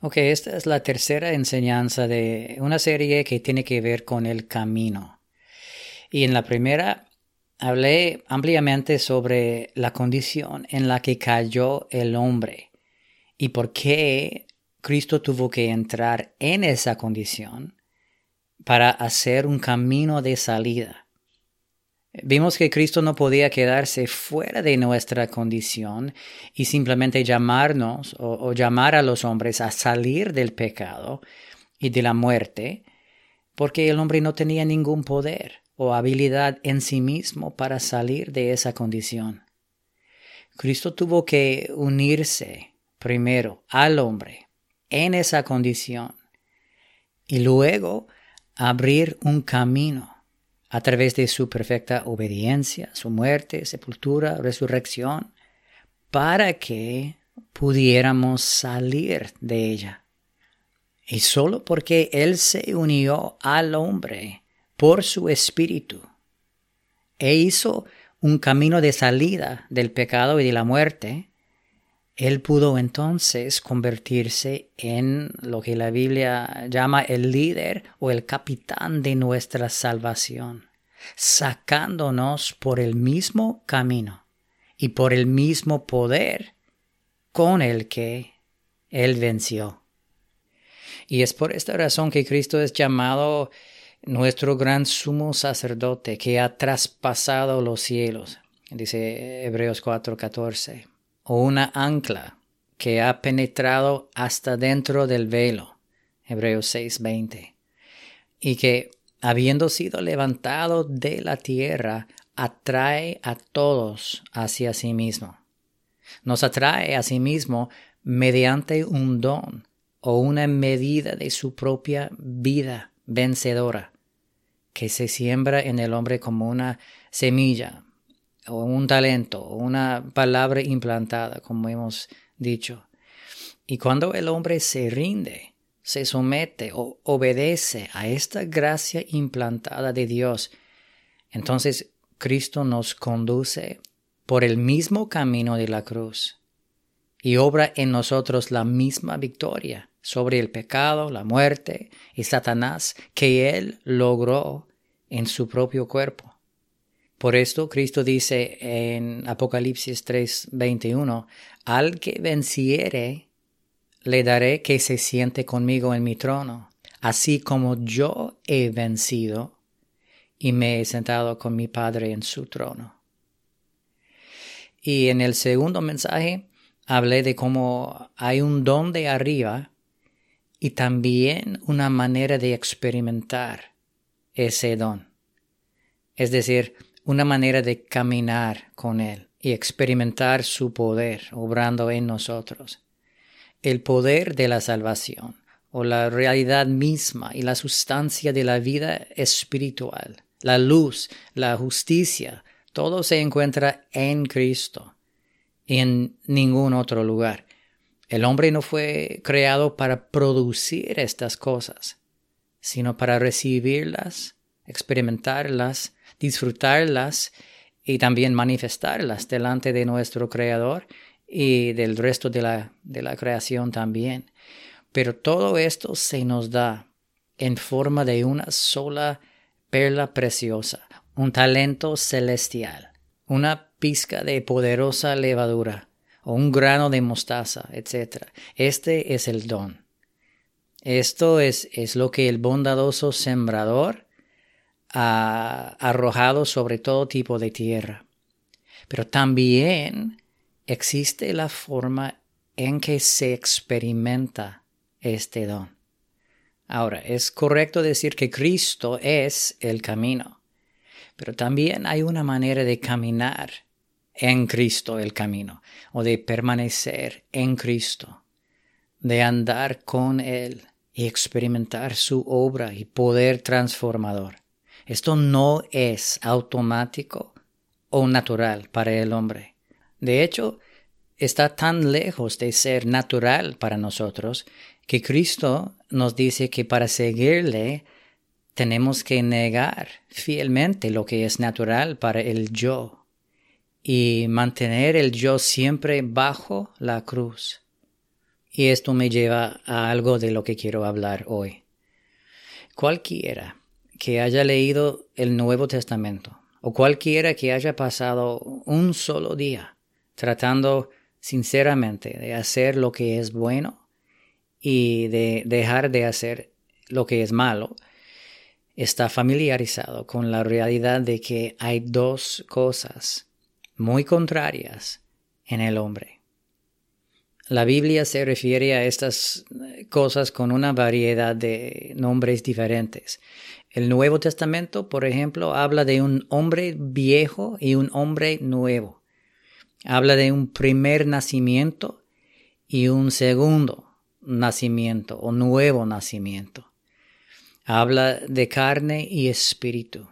Ok, esta es la tercera enseñanza de una serie que tiene que ver con el camino. Y en la primera hablé ampliamente sobre la condición en la que cayó el hombre y por qué Cristo tuvo que entrar en esa condición para hacer un camino de salida. Vimos que Cristo no podía quedarse fuera de nuestra condición y simplemente llamarnos o, llamar a los hombres a salir del pecado y de la muerte, porque el hombre no tenía ningún poder o habilidad en sí mismo para salir de esa condición. Cristo tuvo que unirse primero al hombre en esa condición y luego abrir un camino a través de su perfecta obediencia, su muerte, sepultura, resurrección, para que pudiéramos salir de ella. Y solo porque Él se unió al hombre por su espíritu e hizo un camino de salida del pecado y de la muerte, Él pudo entonces convertirse en lo que la Biblia llama el líder o el capitán de nuestra salvación sacándonos por el mismo camino y por el mismo poder con el que Él venció. Y es por esta razón que Cristo es llamado nuestro gran sumo sacerdote que ha traspasado los cielos, dice Hebreos 4:14, o una ancla que ha penetrado hasta dentro del velo, Hebreos 6:20, y que habiendo sido levantado de la tierra, atrae a todos hacia sí mismo. Nos atrae a sí mismo mediante un don o una medida de su propia vida vencedora, que se siembra en el hombre como una semilla o un talento o una palabra implantada, como hemos dicho. Y cuando el hombre se rinde, se somete o obedece a esta gracia implantada de Dios, entonces Cristo nos conduce por el mismo camino de la cruz y obra en nosotros la misma victoria sobre el pecado, la muerte y Satanás que Él logró en su propio cuerpo. Por esto Cristo dice en Apocalipsis 3:21, al que venciere le daré que se siente conmigo en mi trono, así como yo he vencido y me he sentado con mi Padre en su trono. Y en el segundo mensaje hablé de cómo hay un don de arriba y también una manera de experimentar ese don. Es decir, una manera de caminar con Él y experimentar su poder obrando en nosotros el poder de la salvación o la realidad misma y la sustancia de la vida espiritual, la luz, la justicia, todo se encuentra en Cristo y en ningún otro lugar. El hombre no fue creado para producir estas cosas, sino para recibirlas, experimentarlas, disfrutarlas y también manifestarlas delante de nuestro Creador y del resto de la, de la creación también. Pero todo esto se nos da en forma de una sola perla preciosa, un talento celestial, una pizca de poderosa levadura o un grano de mostaza, etc. Este es el don. Esto es, es lo que el bondadoso sembrador arrojado sobre todo tipo de tierra. Pero también existe la forma en que se experimenta este don. Ahora, es correcto decir que Cristo es el camino, pero también hay una manera de caminar en Cristo el camino, o de permanecer en Cristo, de andar con Él y experimentar su obra y poder transformador. Esto no es automático o natural para el hombre. De hecho, está tan lejos de ser natural para nosotros que Cristo nos dice que para seguirle tenemos que negar fielmente lo que es natural para el yo y mantener el yo siempre bajo la cruz. Y esto me lleva a algo de lo que quiero hablar hoy. Cualquiera que haya leído el Nuevo Testamento o cualquiera que haya pasado un solo día tratando sinceramente de hacer lo que es bueno y de dejar de hacer lo que es malo, está familiarizado con la realidad de que hay dos cosas muy contrarias en el hombre. La Biblia se refiere a estas cosas con una variedad de nombres diferentes. El Nuevo Testamento, por ejemplo, habla de un hombre viejo y un hombre nuevo. Habla de un primer nacimiento y un segundo nacimiento o nuevo nacimiento. Habla de carne y espíritu.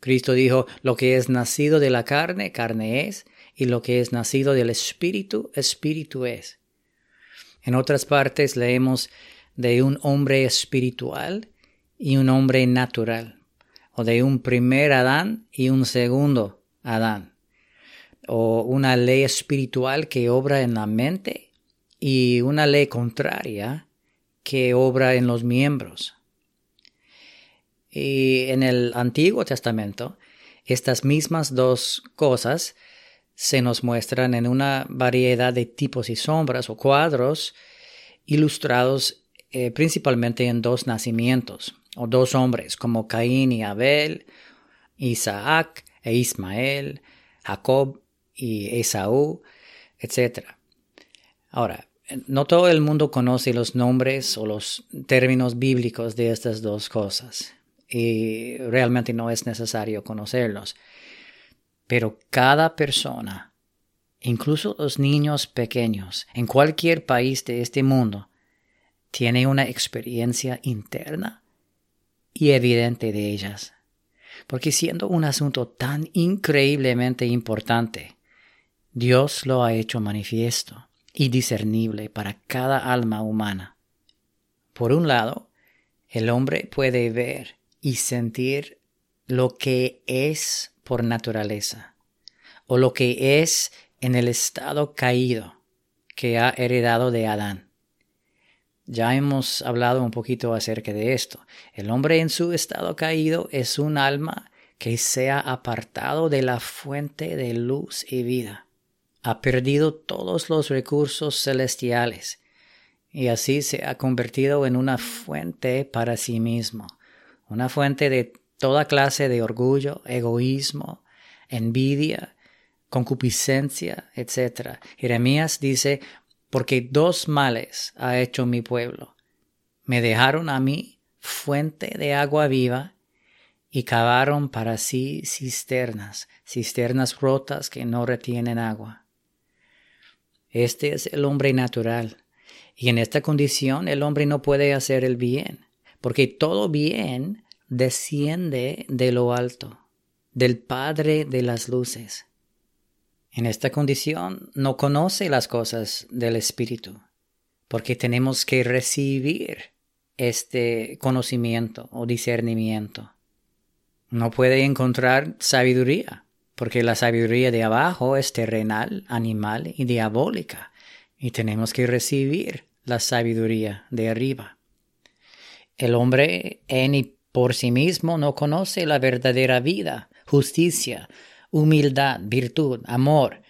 Cristo dijo, lo que es nacido de la carne, carne es, y lo que es nacido del espíritu, espíritu es. En otras partes leemos de un hombre espiritual y un hombre natural, o de un primer Adán y un segundo Adán, o una ley espiritual que obra en la mente y una ley contraria que obra en los miembros. Y en el Antiguo Testamento, estas mismas dos cosas se nos muestran en una variedad de tipos y sombras o cuadros ilustrados eh, principalmente en dos nacimientos o dos hombres como Caín y Abel, Isaac e Ismael, Jacob y Esaú, etc. Ahora, no todo el mundo conoce los nombres o los términos bíblicos de estas dos cosas y realmente no es necesario conocerlos. Pero cada persona, incluso los niños pequeños, en cualquier país de este mundo, tiene una experiencia interna y evidente de ellas. Porque siendo un asunto tan increíblemente importante, Dios lo ha hecho manifiesto y discernible para cada alma humana. Por un lado, el hombre puede ver y sentir lo que es por naturaleza o lo que es en el estado caído que ha heredado de Adán. Ya hemos hablado un poquito acerca de esto. El hombre en su estado caído es un alma que se ha apartado de la fuente de luz y vida ha perdido todos los recursos celestiales y así se ha convertido en una fuente para sí mismo, una fuente de toda clase de orgullo, egoísmo, envidia, concupiscencia, etc. Jeremías dice, porque dos males ha hecho mi pueblo. Me dejaron a mí fuente de agua viva y cavaron para sí cisternas, cisternas rotas que no retienen agua. Este es el hombre natural. Y en esta condición el hombre no puede hacer el bien, porque todo bien desciende de lo alto, del Padre de las luces. En esta condición no conoce las cosas del Espíritu, porque tenemos que recibir este conocimiento o discernimiento. No puede encontrar sabiduría, porque la sabiduría de abajo es terrenal, animal y diabólica, y tenemos que recibir la sabiduría de arriba. El hombre en y por sí mismo no conoce la verdadera vida, justicia, humildad, virtud, amor,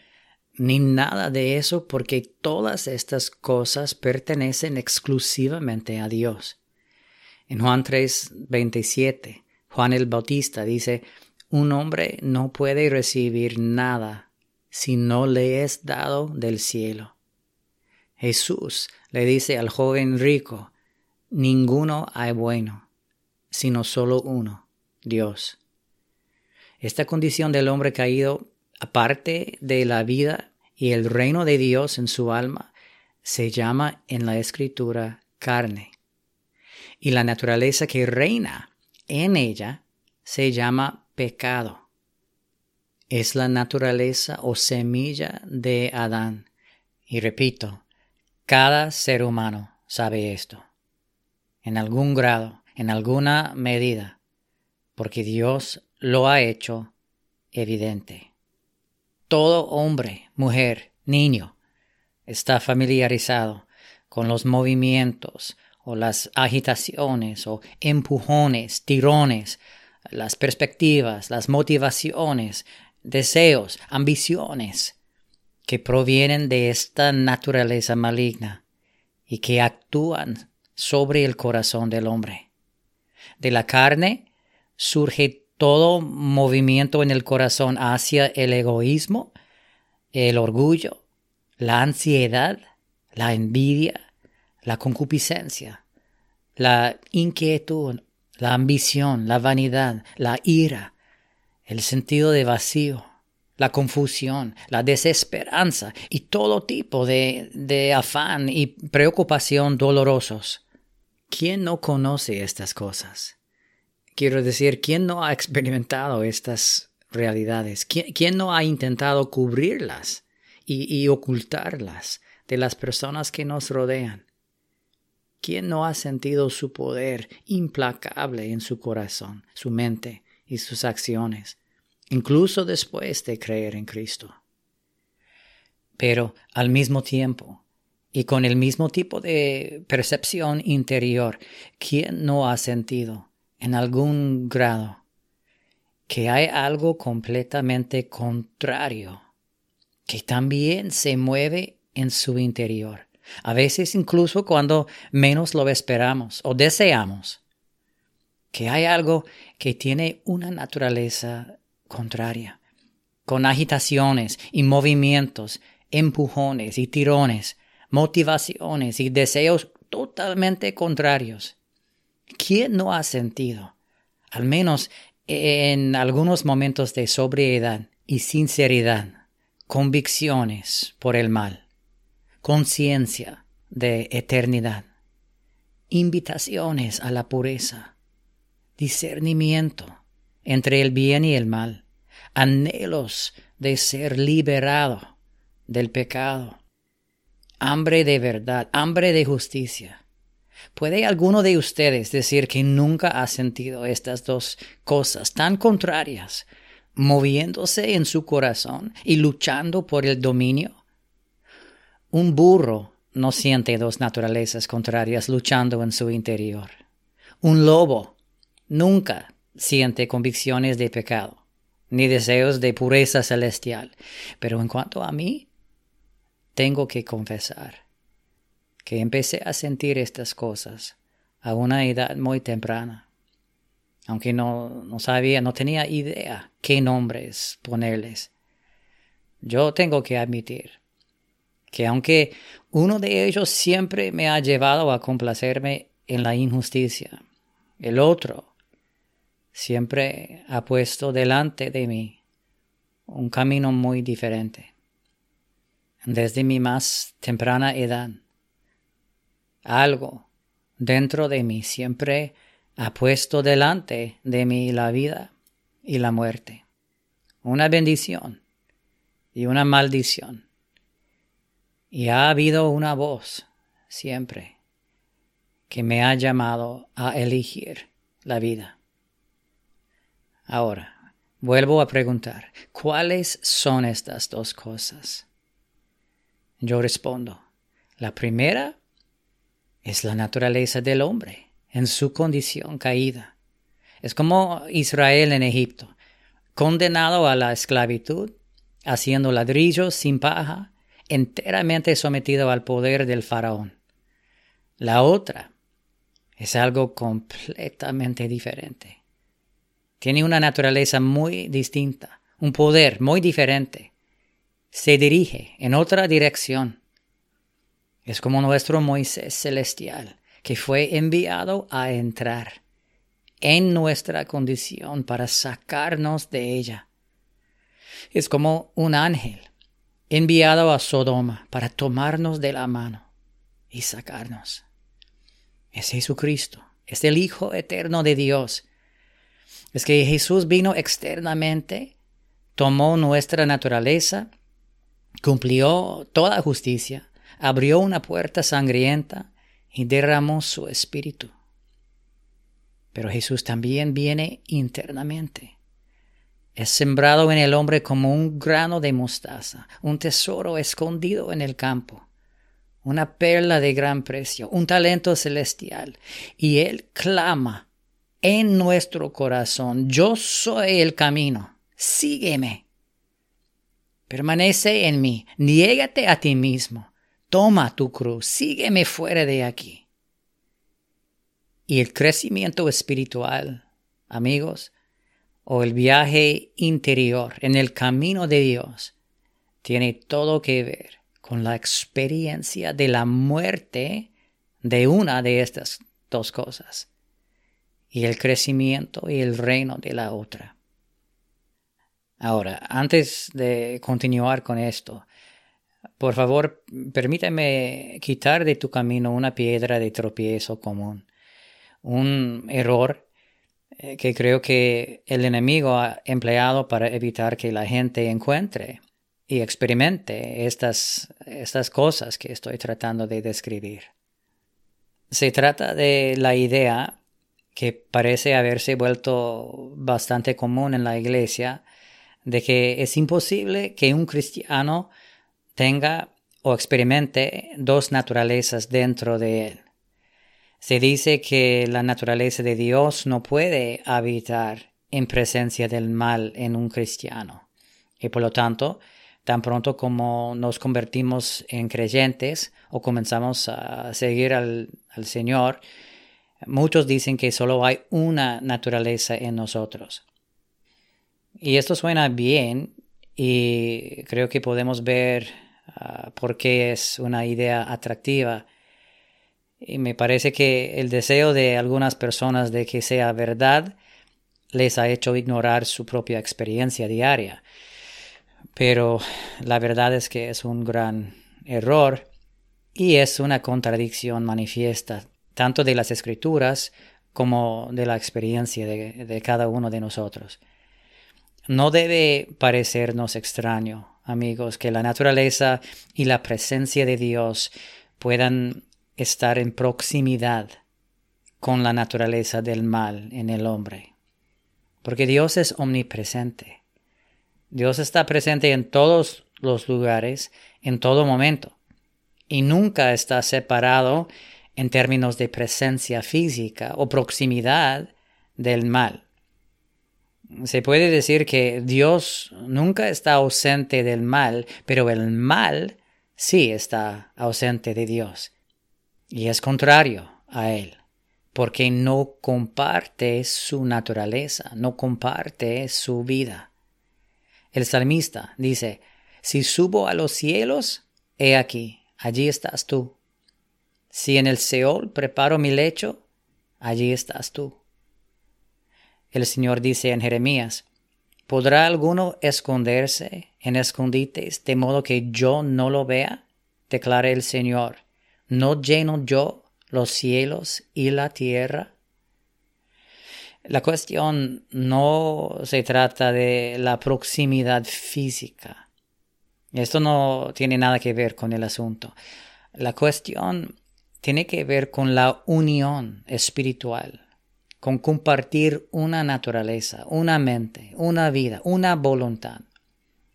ni nada de eso porque todas estas cosas pertenecen exclusivamente a Dios. En Juan 3, 27, Juan el Bautista dice, un hombre no puede recibir nada si no le es dado del cielo. Jesús le dice al joven rico, ninguno hay bueno, sino solo uno, Dios. Esta condición del hombre caído, aparte de la vida y el reino de Dios en su alma, se llama en la escritura carne. Y la naturaleza que reina en ella se llama pecado. Es la naturaleza o semilla de Adán. Y repito, cada ser humano sabe esto, en algún grado, en alguna medida, porque Dios lo ha hecho evidente. Todo hombre, mujer, niño está familiarizado con los movimientos o las agitaciones o empujones, tirones, las perspectivas, las motivaciones, deseos, ambiciones que provienen de esta naturaleza maligna y que actúan sobre el corazón del hombre. De la carne surge todo movimiento en el corazón hacia el egoísmo, el orgullo, la ansiedad, la envidia, la concupiscencia, la inquietud, la ambición, la vanidad, la ira, el sentido de vacío, la confusión, la desesperanza y todo tipo de, de afán y preocupación dolorosos. ¿Quién no conoce estas cosas? Quiero decir, ¿quién no ha experimentado estas realidades? ¿Quién, no ha intentado cubrirlas y, y ocultarlas de las personas que nos rodean? ¿Quién no ha sentido su poder implacable en su corazón, su mente y sus acciones, incluso después de creer en Cristo? Pero al mismo tiempo, y con el mismo tipo de percepción interior, ¿quién no ha sentido en algún grado que hay algo completamente contrario que también se mueve en su interior, a veces incluso cuando menos lo esperamos o deseamos, que hay algo que tiene una naturaleza contraria, con agitaciones y movimientos, empujones y tirones, motivaciones y deseos totalmente contrarios. ¿Quién no ha sentido, al menos en algunos momentos de sobriedad y sinceridad, convicciones por el mal, conciencia de eternidad, invitaciones a la pureza, discernimiento entre el bien y el mal, anhelos de ser liberado del pecado, hambre de verdad, hambre de justicia. ¿Puede alguno de ustedes decir que nunca ha sentido estas dos cosas tan contrarias, moviéndose en su corazón y luchando por el dominio? Un burro no siente dos naturalezas contrarias luchando en su interior. Un lobo nunca siente convicciones de pecado, ni deseos de pureza celestial. Pero en cuanto a mí, tengo que confesar que empecé a sentir estas cosas a una edad muy temprana, aunque no, no sabía, no tenía idea qué nombres ponerles. Yo tengo que admitir que aunque uno de ellos siempre me ha llevado a complacerme en la injusticia, el otro siempre ha puesto delante de mí un camino muy diferente desde mi más temprana edad. Algo dentro de mí siempre ha puesto delante de mí la vida y la muerte, una bendición y una maldición. Y ha habido una voz siempre que me ha llamado a elegir la vida. Ahora, vuelvo a preguntar, ¿cuáles son estas dos cosas? Yo respondo, la primera es la naturaleza del hombre en su condición caída. Es como Israel en Egipto, condenado a la esclavitud, haciendo ladrillos sin paja, enteramente sometido al poder del faraón. La otra es algo completamente diferente. Tiene una naturaleza muy distinta, un poder muy diferente se dirige en otra dirección. Es como nuestro Moisés celestial, que fue enviado a entrar en nuestra condición para sacarnos de ella. Es como un ángel enviado a Sodoma para tomarnos de la mano y sacarnos. Es Jesucristo, es el Hijo eterno de Dios. Es que Jesús vino externamente, tomó nuestra naturaleza, cumplió toda justicia, abrió una puerta sangrienta y derramó su espíritu. Pero Jesús también viene internamente. Es sembrado en el hombre como un grano de mostaza, un tesoro escondido en el campo, una perla de gran precio, un talento celestial, y Él clama en nuestro corazón, yo soy el camino, sígueme. Permanece en mí, niégate a ti mismo, toma tu cruz, sígueme fuera de aquí. Y el crecimiento espiritual, amigos, o el viaje interior en el camino de Dios, tiene todo que ver con la experiencia de la muerte de una de estas dos cosas y el crecimiento y el reino de la otra. Ahora, antes de continuar con esto, por favor, permítame quitar de tu camino una piedra de tropiezo común, un error eh, que creo que el enemigo ha empleado para evitar que la gente encuentre y experimente estas, estas cosas que estoy tratando de describir. Se trata de la idea que parece haberse vuelto bastante común en la iglesia de que es imposible que un cristiano tenga o experimente dos naturalezas dentro de él. Se dice que la naturaleza de Dios no puede habitar en presencia del mal en un cristiano y por lo tanto Tan pronto como nos convertimos en creyentes o comenzamos a seguir al, Señor, muchos dicen que solo hay una naturaleza en nosotros. Y esto suena bien y creo que podemos ver ah, por qué es una idea atractiva. Y me parece que el deseo de algunas personas de que sea verdad les ha hecho ignorar su propia experiencia diaria pero la verdad es que es un gran error y es una contradicción manifiesta tanto de las escrituras como de la experiencia de, cada uno de nosotros. No debe parecernos extraño, amigos, que la naturaleza y la presencia de Dios puedan estar en proximidad con la naturaleza del mal en el hombre. Porque Dios es omnipresente. Dios está presente en todos los lugares, en todo momento, y nunca está separado en términos de presencia física o proximidad del mal. Se puede decir que Dios nunca está ausente del mal, pero el mal sí está ausente de Dios. Y es contrario a Él, porque no comparte su naturaleza, no comparte su vida. El salmista dice, si subo a los cielos, he aquí, allí estás tú. Si en el Seol preparo mi lecho, allí estás tú. El Señor dice en Jeremías, ¿podrá alguno esconderse en escondites de modo que yo no lo vea? Declara el Señor, ¿no lleno yo los cielos y la tierra? La cuestión no se trata de la proximidad física. Esto no tiene nada que ver con el asunto. La cuestión tiene que ver con la unión espiritual, con compartir una naturaleza, una mente, una vida, una voluntad.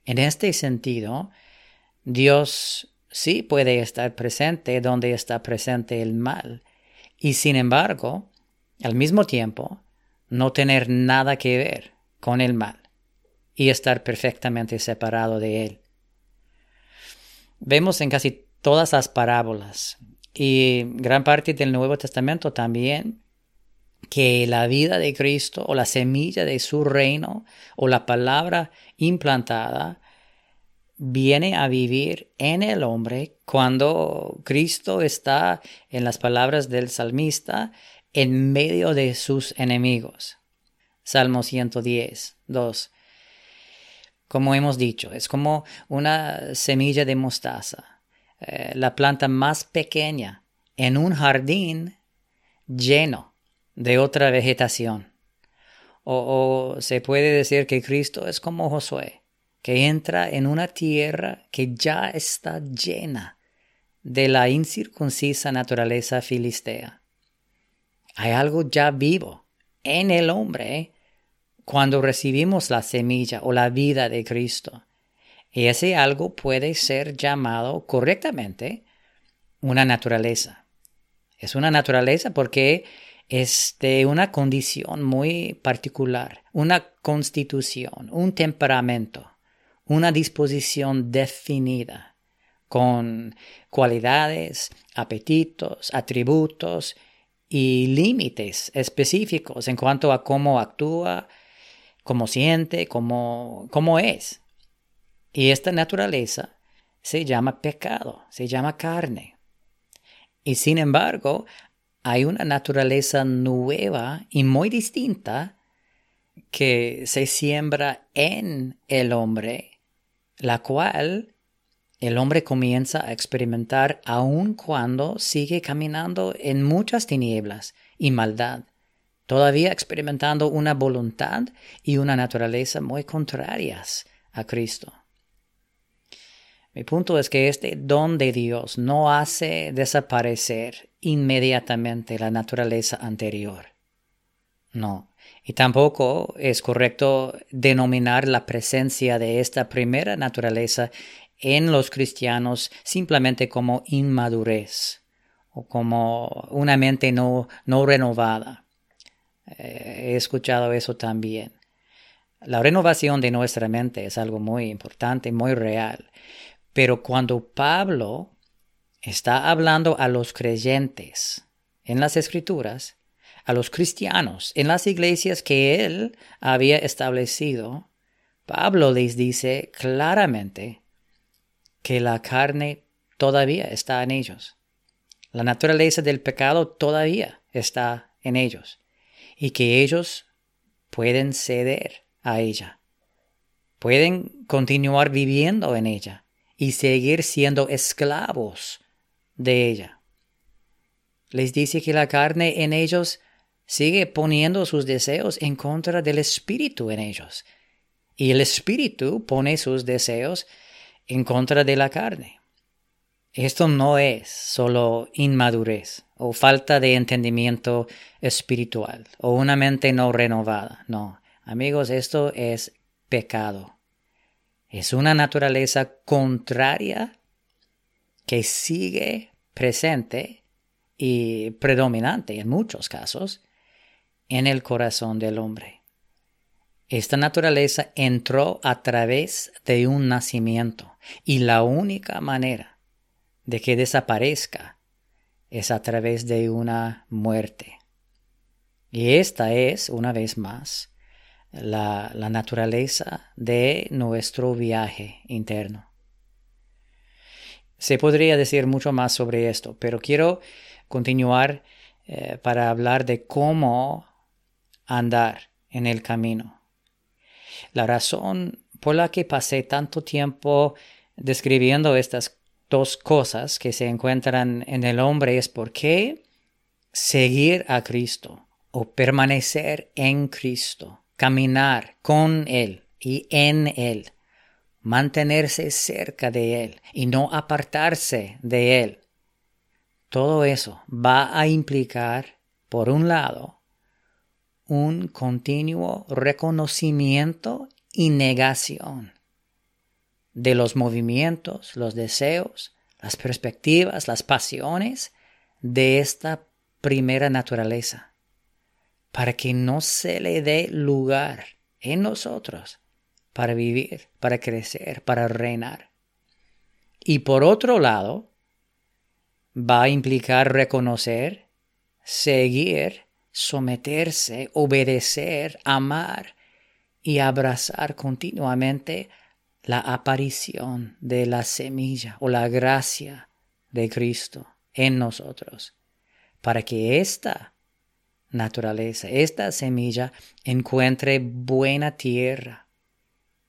En este sentido, Dios sí puede estar presente donde está presente el mal, y sin embargo, al mismo tiempo, no tener nada que ver con el mal y estar perfectamente separado de él. Vemos en casi todas las parábolas y gran parte del Nuevo Testamento también que la vida de Cristo o la semilla de su reino o la palabra implantada viene a vivir en el hombre cuando Cristo está, en las palabras del salmista, en medio de sus enemigos. Salmo 110, 2. Como hemos dicho, es como una semilla de mostaza, eh, la planta más pequeña en un jardín lleno de otra vegetación. O, se puede decir que Cristo es como Josué, que entra en una tierra que ya está llena de la incircuncisa naturaleza filistea. Hay algo ya vivo en el hombre cuando recibimos la semilla o la vida de Cristo. Y ese algo puede ser llamado correctamente una naturaleza. Es una naturaleza porque es de una condición muy particular, una constitución, un temperamento, una disposición definida, con cualidades, apetitos, atributos y límites específicos en cuanto a cómo actúa, cómo siente, cómo, cómo es. Y esta naturaleza se llama pecado, se llama carne. Y sin embargo, hay una naturaleza nueva y muy distinta que se siembra en el hombre, la cual el hombre comienza a experimentar aun cuando sigue caminando en muchas tinieblas y maldad, todavía experimentando una voluntad y una naturaleza muy contrarias a Cristo. Mi punto es que este don de Dios no hace desaparecer inmediatamente la naturaleza anterior. No, y tampoco es correcto denominar la presencia de esta primera naturaleza en los cristianos simplemente como inmadurez o como una mente no, no renovada. Eh, he escuchado eso también. La renovación de nuestra mente es algo muy importante, muy real. Pero cuando Pablo está hablando a los creyentes en las escrituras, a los cristianos en las iglesias que él había establecido, Pablo les dice claramente que la carne todavía está en ellos. La naturaleza del pecado todavía está en ellos y que ellos pueden ceder a ella. Pueden continuar viviendo en ella y seguir siendo esclavos de ella. Les dice que la carne en ellos sigue poniendo sus deseos en contra del espíritu en ellos. Y el espíritu pone sus deseos en contra de la carne. Esto no es solo inmadurez o falta de entendimiento espiritual o una mente no renovada. No, amigos, esto es pecado. Es una naturaleza contraria que sigue presente y predominante en muchos casos en el corazón del hombre. Esta naturaleza entró a través de un nacimiento y la única manera de que desaparezca es a través de una muerte. Y esta es, una vez más, la, naturaleza de nuestro viaje interno. Se podría decir mucho más sobre esto, pero quiero continuar eh, para hablar de cómo andar en el camino. La razón por la que pasé tanto tiempo describiendo estas dos cosas que se encuentran en el hombre es porque seguir a Cristo o permanecer en Cristo, caminar con Él y en Él, mantenerse cerca de Él y no apartarse de Él. Todo eso va a implicar, por un lado, un continuo reconocimiento y negación de los movimientos, los deseos, las perspectivas, las pasiones de esta primera naturaleza, para que no se le dé lugar en nosotros para vivir, para crecer, para reinar. Y por otro lado, va a implicar reconocer, seguir someterse, obedecer, amar y abrazar continuamente la aparición de la semilla o la gracia de Cristo en nosotros, para que esta naturaleza, esta semilla encuentre buena tierra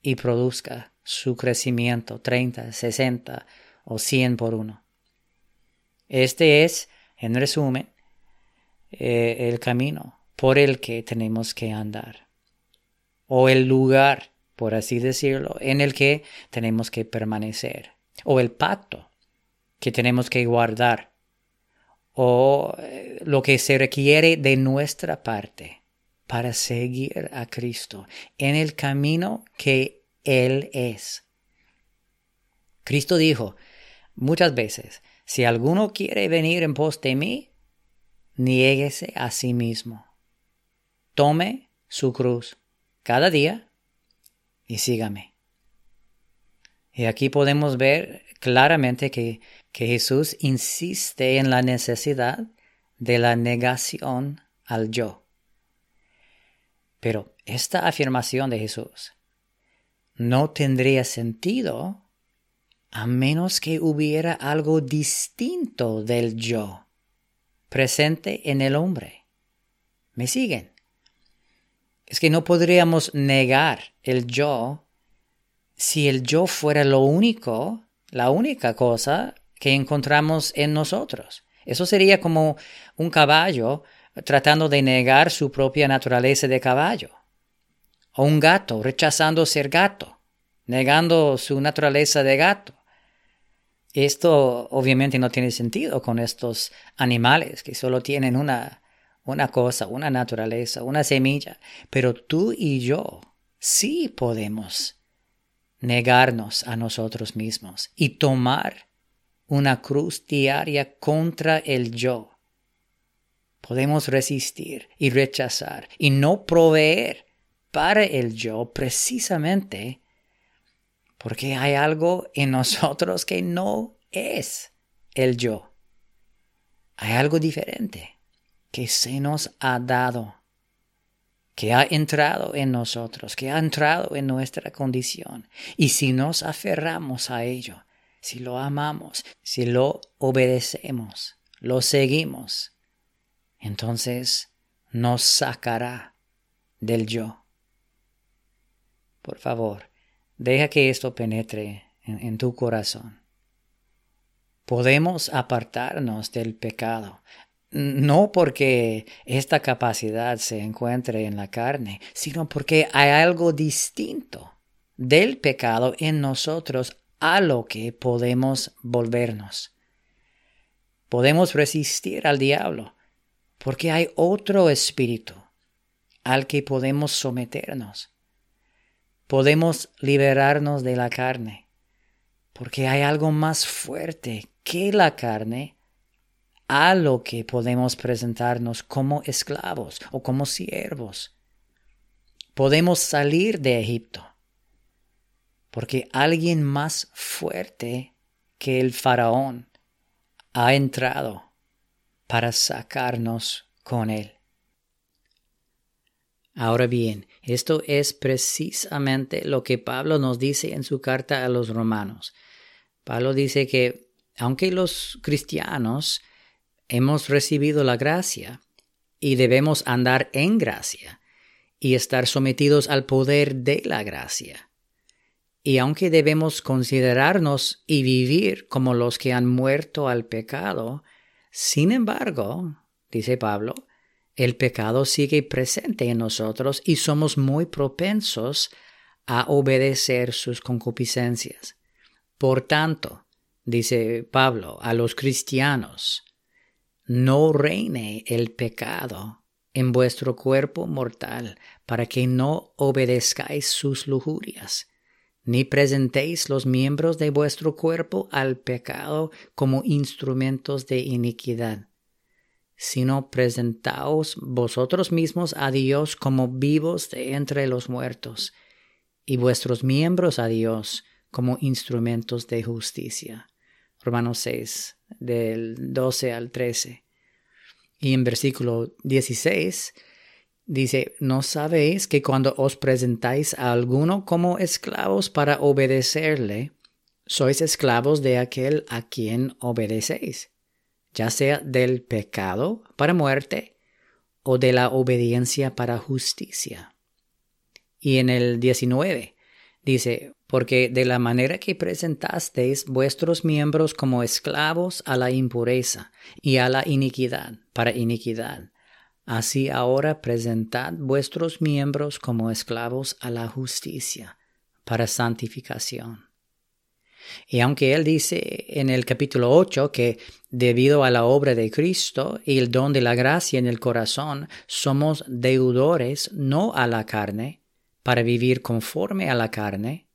y produzca su crecimiento 30, 60 o 100 por uno. Este es, en resumen, eh, el camino por el que tenemos que andar o el lugar, por así decirlo, en el que tenemos que permanecer o el pacto que tenemos que guardar o eh, lo que se requiere de nuestra parte para seguir a Cristo en el camino que Él es. Cristo dijo muchas veces, si alguno quiere venir en pos de mí, niéguese a sí mismo. Tome su cruz cada día y sígame. Y aquí podemos ver claramente que, que Jesús insiste en la necesidad de la negación al yo. Pero esta afirmación de Jesús no tendría sentido a menos que hubiera algo distinto del yo presente en el hombre. ¿Me siguen? Es que no podríamos negar el yo si el yo fuera lo único, la única cosa que encontramos en nosotros. Eso sería como un caballo tratando de negar su propia naturaleza de caballo. O un gato rechazando ser gato, negando su naturaleza de gato. Esto obviamente no tiene sentido con estos animales que solo tienen una, una cosa, una naturaleza, una semilla. Pero tú y yo sí podemos negarnos a nosotros mismos y tomar una cruz diaria contra el yo. Podemos resistir y rechazar y no proveer para el yo precisamente porque hay algo en nosotros que no es el yo. Hay algo diferente que se nos ha dado, que ha entrado en nosotros, que ha entrado en nuestra condición. Y si nos aferramos a ello, si lo amamos, si lo obedecemos, lo seguimos, entonces nos sacará del yo. Por favor, Deja que esto penetre en, tu corazón. Podemos apartarnos del pecado, no porque esta capacidad se encuentre en la carne, sino porque hay algo distinto del pecado en nosotros a lo que podemos volvernos. Podemos resistir al diablo porque hay otro espíritu al que podemos someternos podemos liberarnos de la carne, porque hay algo más fuerte que la carne a lo que podemos presentarnos como esclavos o como siervos. Podemos salir de Egipto, porque alguien más fuerte que el faraón ha entrado para sacarnos con él. Ahora bien, esto es precisamente lo que Pablo nos dice en su carta a los romanos. Pablo dice que aunque los cristianos hemos recibido la gracia y debemos andar en gracia y estar sometidos al poder de la gracia, y aunque debemos considerarnos y vivir como los que han muerto al pecado, sin embargo, dice Pablo, el pecado sigue presente en nosotros y somos muy propensos a obedecer sus concupiscencias. Por tanto, dice Pablo a los cristianos, no reine el pecado en vuestro cuerpo mortal para que no obedezcáis sus lujurias, ni presentéis los miembros de vuestro cuerpo al pecado como instrumentos de iniquidad sino presentaos vosotros mismos a Dios como vivos de entre los muertos, y vuestros miembros a Dios como instrumentos de justicia. Romanos 6, del 12 al 13. Y en versículo 16 dice, ¿no sabéis que cuando os presentáis a alguno como esclavos para obedecerle, sois esclavos de aquel a quien obedecéis? ya sea del pecado para muerte o de la obediencia para justicia. Y en el 19 dice, porque de la manera que presentasteis vuestros miembros como esclavos a la impureza y a la iniquidad, para iniquidad, así ahora presentad vuestros miembros como esclavos a la justicia, para santificación. Y aunque él dice en el capítulo 8 que debido a la obra de Cristo y el don de la gracia en el corazón, somos deudores no a la carne, para vivir conforme a la carne,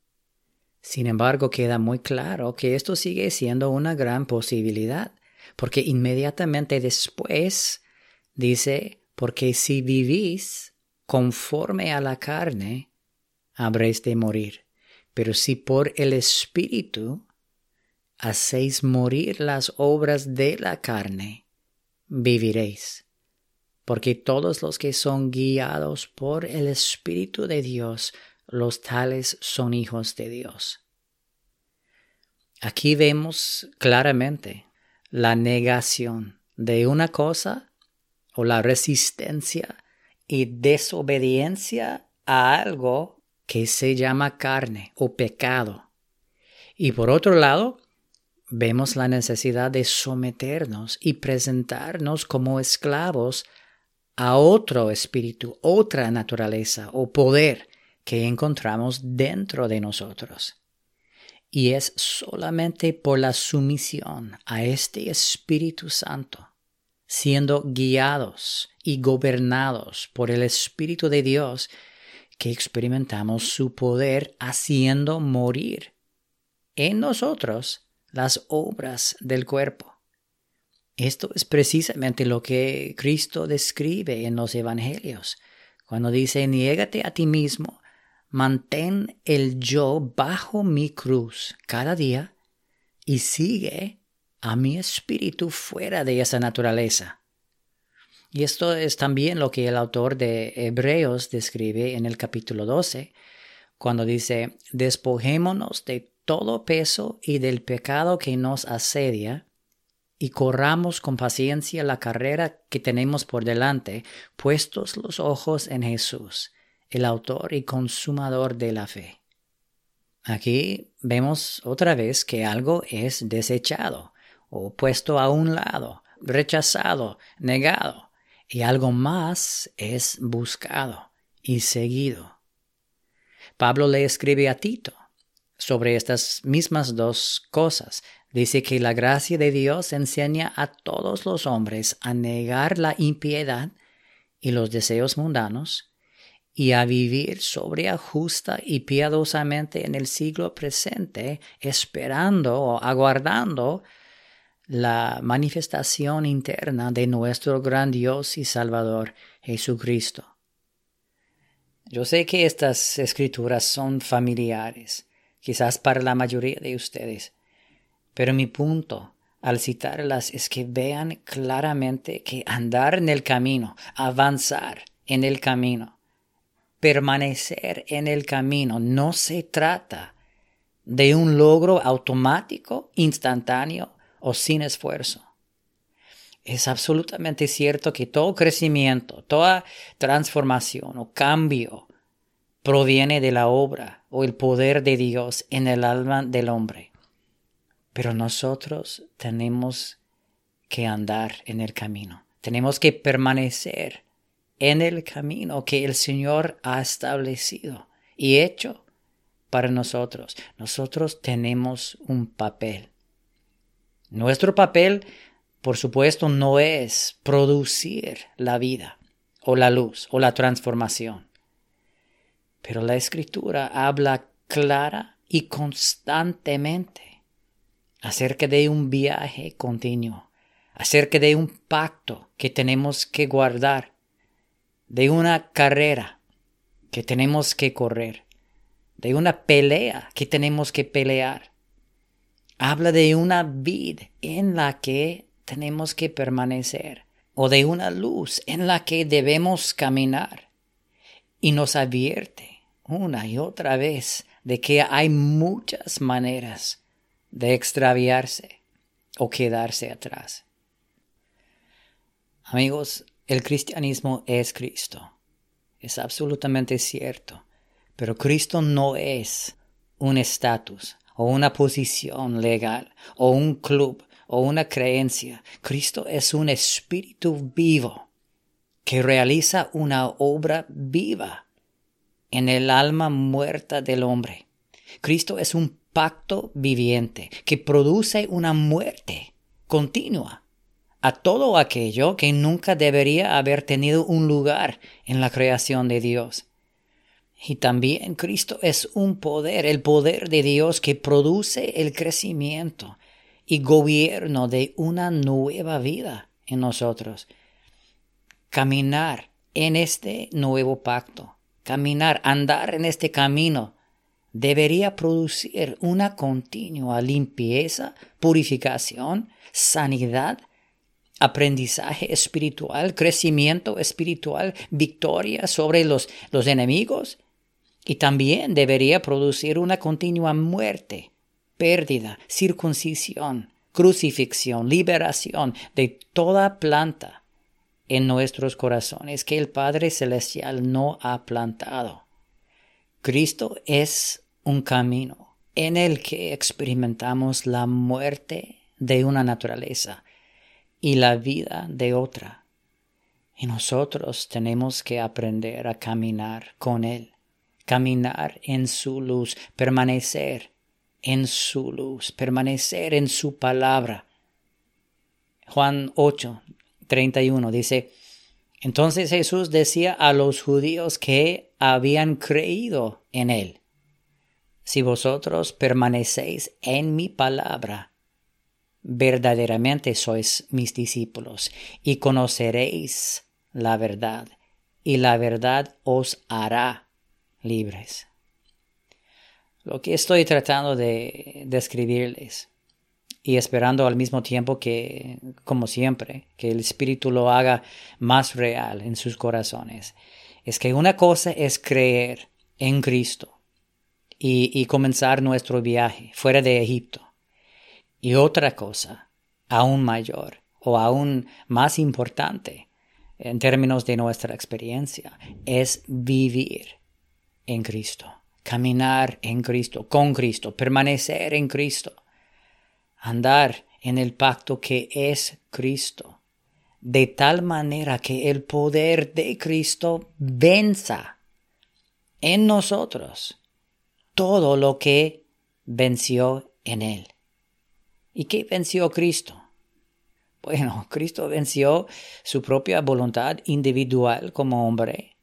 Sin embargo, queda muy claro que esto sigue siendo una gran posibilidad, porque inmediatamente después dice, porque si vivís conforme a la carne, habréis de morir. Pero si por el Espíritu hacéis morir las obras de la carne, viviréis. Porque todos los que son guiados por el Espíritu de Dios, los tales son hijos de Dios. Aquí vemos claramente la negación de una cosa o la resistencia y desobediencia a algo que se llama carne o pecado. Y por otro lado, vemos la necesidad de someternos y presentarnos como esclavos a otro espíritu, otra naturaleza o poder que encontramos dentro de nosotros. Y es solamente por la sumisión a este Espíritu Santo, siendo guiados y gobernados por el Espíritu de Dios, que experimentamos su poder haciendo morir en nosotros las obras del cuerpo. Esto es precisamente lo que Cristo describe en los Evangelios, cuando dice, niégate a ti mismo, mantén el yo bajo mi cruz cada día y sigue a mi espíritu fuera de esa naturaleza. Y esto es también lo que el autor de Hebreos describe en el capítulo 12, cuando dice, despojémonos de todo peso y del pecado que nos asedia, y corramos con paciencia la carrera que tenemos por delante, puestos los ojos en Jesús, el autor y consumador de la fe. Aquí vemos otra vez que algo es desechado, o puesto a un lado, rechazado, negado, y algo más es buscado y seguido. Pablo le escribe a Tito, sobre estas mismas dos cosas. Dice que la gracia de Dios enseña a todos los hombres a negar la impiedad y los deseos mundanos y a vivir sobria, justa y piadosamente en el siglo presente, esperando o aguardando la manifestación interna de nuestro gran Dios y Salvador Jesucristo. Yo sé que estas escrituras son familiares, quizás para la mayoría de ustedes. Pero mi punto al citarlas es que vean claramente que andar en el camino, avanzar en el camino, permanecer en el camino, no se trata de un logro automático, instantáneo o sin esfuerzo. Es absolutamente cierto que todo crecimiento, toda transformación o cambio proviene de la obra o el poder de Dios en el alma del hombre. Pero nosotros tenemos que andar en el camino, tenemos que permanecer en el camino que el Señor ha establecido y hecho para nosotros. Nosotros tenemos un papel. Nuestro papel, por supuesto, no es producir la vida o la luz o la transformación. Pero la escritura habla clara y constantemente acerca de un viaje continuo, acerca de un pacto que tenemos que guardar, de una carrera que tenemos que correr, de una pelea que tenemos que pelear. Habla de una vida en la que tenemos que permanecer o de una luz en la que debemos caminar y nos advierte una y otra vez de que hay muchas maneras de extraviarse o quedarse atrás. Amigos, el cristianismo es Cristo. Es absolutamente cierto. Pero Cristo no es un estatus o una posición legal o un club o una creencia. Cristo es un espíritu vivo que realiza una obra viva en el alma muerta del hombre. Cristo es un pacto viviente que produce una muerte continua a todo aquello que nunca debería haber tenido un lugar en la creación de Dios. Y también Cristo es un poder, el poder de Dios que produce el crecimiento y gobierno de una nueva vida en nosotros. Caminar en este nuevo pacto, caminar, andar en este camino, debería producir una continua limpieza, purificación, sanidad, aprendizaje espiritual, crecimiento espiritual, victoria sobre los, los enemigos y también debería producir una continua muerte, pérdida, circuncisión, crucifixión, liberación de toda planta en nuestros corazones que el Padre Celestial no ha plantado. Cristo es un camino en el que experimentamos la muerte de una naturaleza y la vida de otra. Y nosotros tenemos que aprender a caminar con Él caminar en su luz, permanecer en su luz, permanecer en su palabra. Juan 8, 31 dice, entonces Jesús decía a los judíos que habían creído en él, si vosotros permanecéis en mi palabra, verdaderamente sois mis discípulos y conoceréis la verdad, y la verdad os hará libres. Lo que estoy tratando de describirles y esperando al mismo tiempo que, como siempre, que el Espíritu lo haga más real en sus corazones, es que una cosa es creer en Cristo y, comenzar nuestro viaje fuera de Egipto. Y otra cosa, aún mayor o aún más importante en términos de nuestra experiencia, es vivir en Cristo, caminar en Cristo, con Cristo, permanecer en Cristo, andar en el pacto que es Cristo, de tal manera que el poder de Cristo venza en nosotros todo lo que venció en Él. ¿Y qué venció Cristo? Bueno, Cristo venció su propia voluntad individual como hombre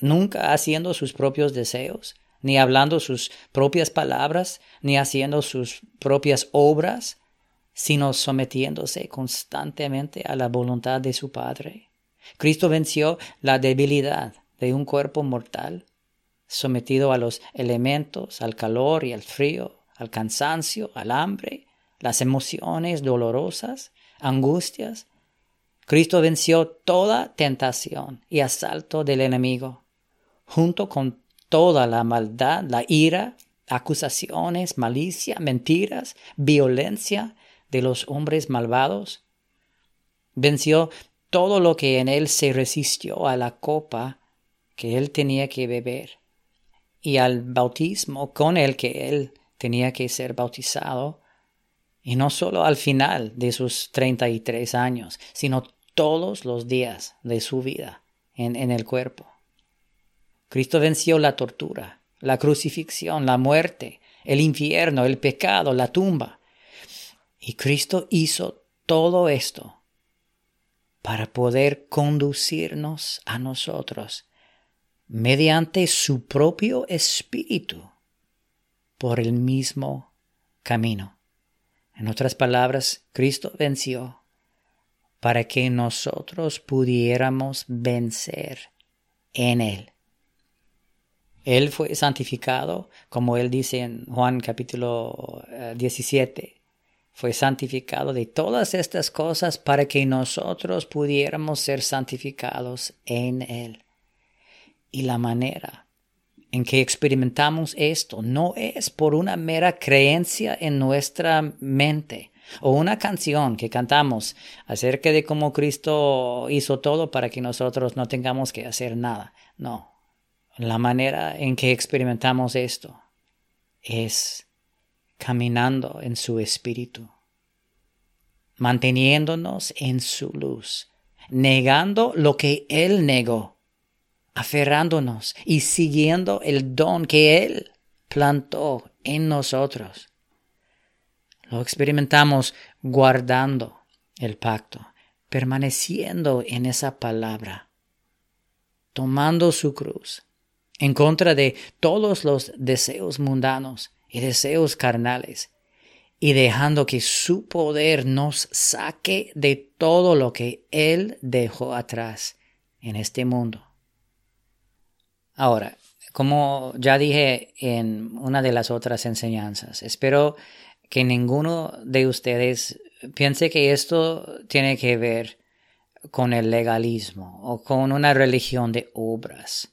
nunca haciendo sus propios deseos, ni hablando sus propias palabras, ni haciendo sus propias obras, sino sometiéndose constantemente a la voluntad de su Padre. Cristo venció la debilidad de un cuerpo mortal, sometido a los elementos, al calor y al frío, al cansancio, al hambre, las emociones dolorosas, angustias. Cristo venció toda tentación y asalto del enemigo junto con toda la maldad, la ira, acusaciones, malicia, mentiras, violencia de los hombres malvados. Venció todo lo que en él se resistió a la copa que él tenía que beber y al bautismo con el que él tenía que ser bautizado, y no solo al final de sus treinta y tres años, sino todos los días de su vida en, en el cuerpo. Cristo venció la tortura, la crucifixión, la muerte, el infierno, el pecado, la tumba. Y Cristo hizo todo esto para poder conducirnos a nosotros mediante su propio espíritu por el mismo camino. En otras palabras, Cristo venció para que nosotros pudiéramos vencer en Él. Él fue santificado, como él dice en Juan capítulo 17, eh, fue santificado de todas estas cosas para que nosotros pudiéramos ser santificados en Él. Y la manera en que experimentamos esto no es por una mera creencia en nuestra mente o una canción que cantamos acerca de cómo Cristo hizo todo para que nosotros no tengamos que hacer nada. No, la manera en que experimentamos esto es caminando en su espíritu, manteniéndonos en su luz, negando lo que Él negó, aferrándonos y siguiendo el don que Él plantó en nosotros. Lo experimentamos guardando el pacto, permaneciendo en esa palabra, tomando su cruz en contra de todos los deseos mundanos y deseos carnales, y dejando que su poder nos saque de todo lo que Él dejó atrás en este mundo. Ahora, como ya dije en una de las otras enseñanzas, espero que ninguno de ustedes piense que esto tiene que ver con el legalismo o con una religión de obras.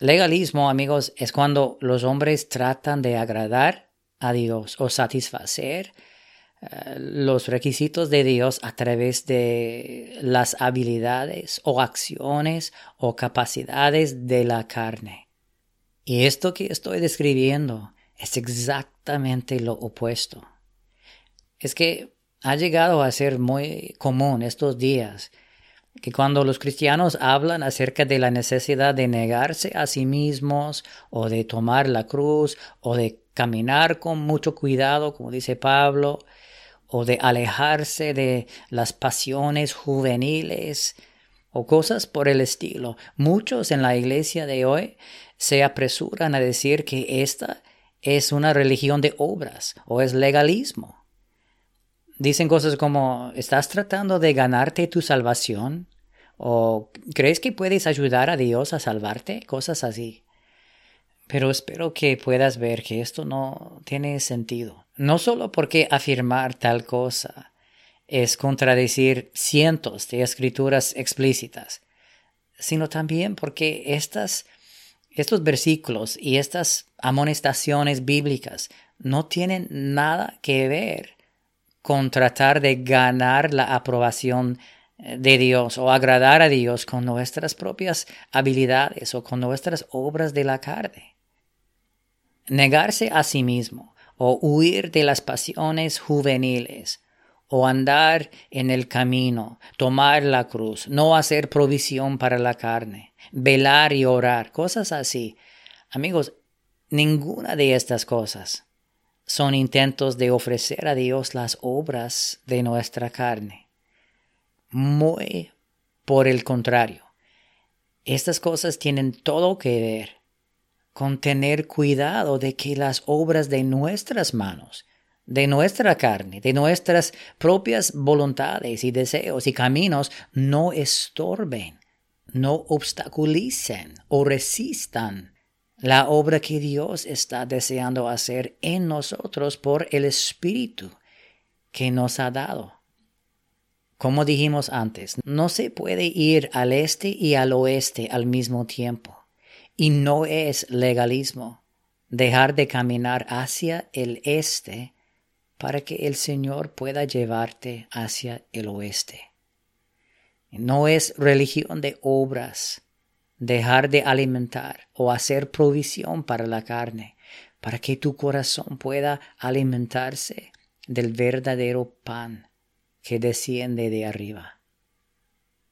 Legalismo, amigos, es cuando los hombres tratan de agradar a Dios o satisfacer eh, los requisitos de Dios a través de las habilidades o acciones o capacidades de la carne. Y esto que estoy describiendo es exactamente lo opuesto. Es que ha llegado a ser muy común estos días que cuando los cristianos hablan acerca de la necesidad de negarse a sí mismos o de tomar la cruz o de caminar con mucho cuidado, como dice Pablo, o de alejarse de las pasiones juveniles o cosas por el estilo, muchos en la iglesia de hoy se apresuran a decir que esta es una religión de obras o es legalismo. Dicen cosas como, ¿estás tratando de ganarte tu salvación? ¿O crees que puedes ayudar a Dios a salvarte? Cosas así. Pero espero que puedas ver que esto no tiene sentido. No solo porque afirmar tal cosa es contradecir cientos de escrituras explícitas, sino también porque estas, estos versículos y estas amonestaciones bíblicas no tienen nada que ver con tratar de ganar la aprobación eh, de Dios o agradar a Dios con nuestras propias habilidades o con nuestras obras de la carne. Negarse a sí mismo o huir de las pasiones juveniles o andar en el camino, tomar la cruz, no hacer provisión para la carne, velar y orar, cosas así. Amigos, ninguna de estas cosas son intentos de ofrecer a Dios las obras de nuestra carne. Muy por el contrario, estas cosas tienen todo que ver con tener cuidado de que las obras de nuestras manos, de nuestra carne, de nuestras propias voluntades y deseos y caminos no estorben, no obstaculicen o resistan la obra que Dios está deseando hacer en nosotros por el Espíritu que nos ha dado. Como dijimos antes, no se puede ir al este y al oeste al mismo tiempo. Y no es legalismo dejar de caminar hacia el este para que el Señor pueda llevarte hacia el oeste. No es religión de obras dejar de alimentar o hacer provisión para la carne, para que tu corazón pueda alimentarse del verdadero pan que desciende de arriba.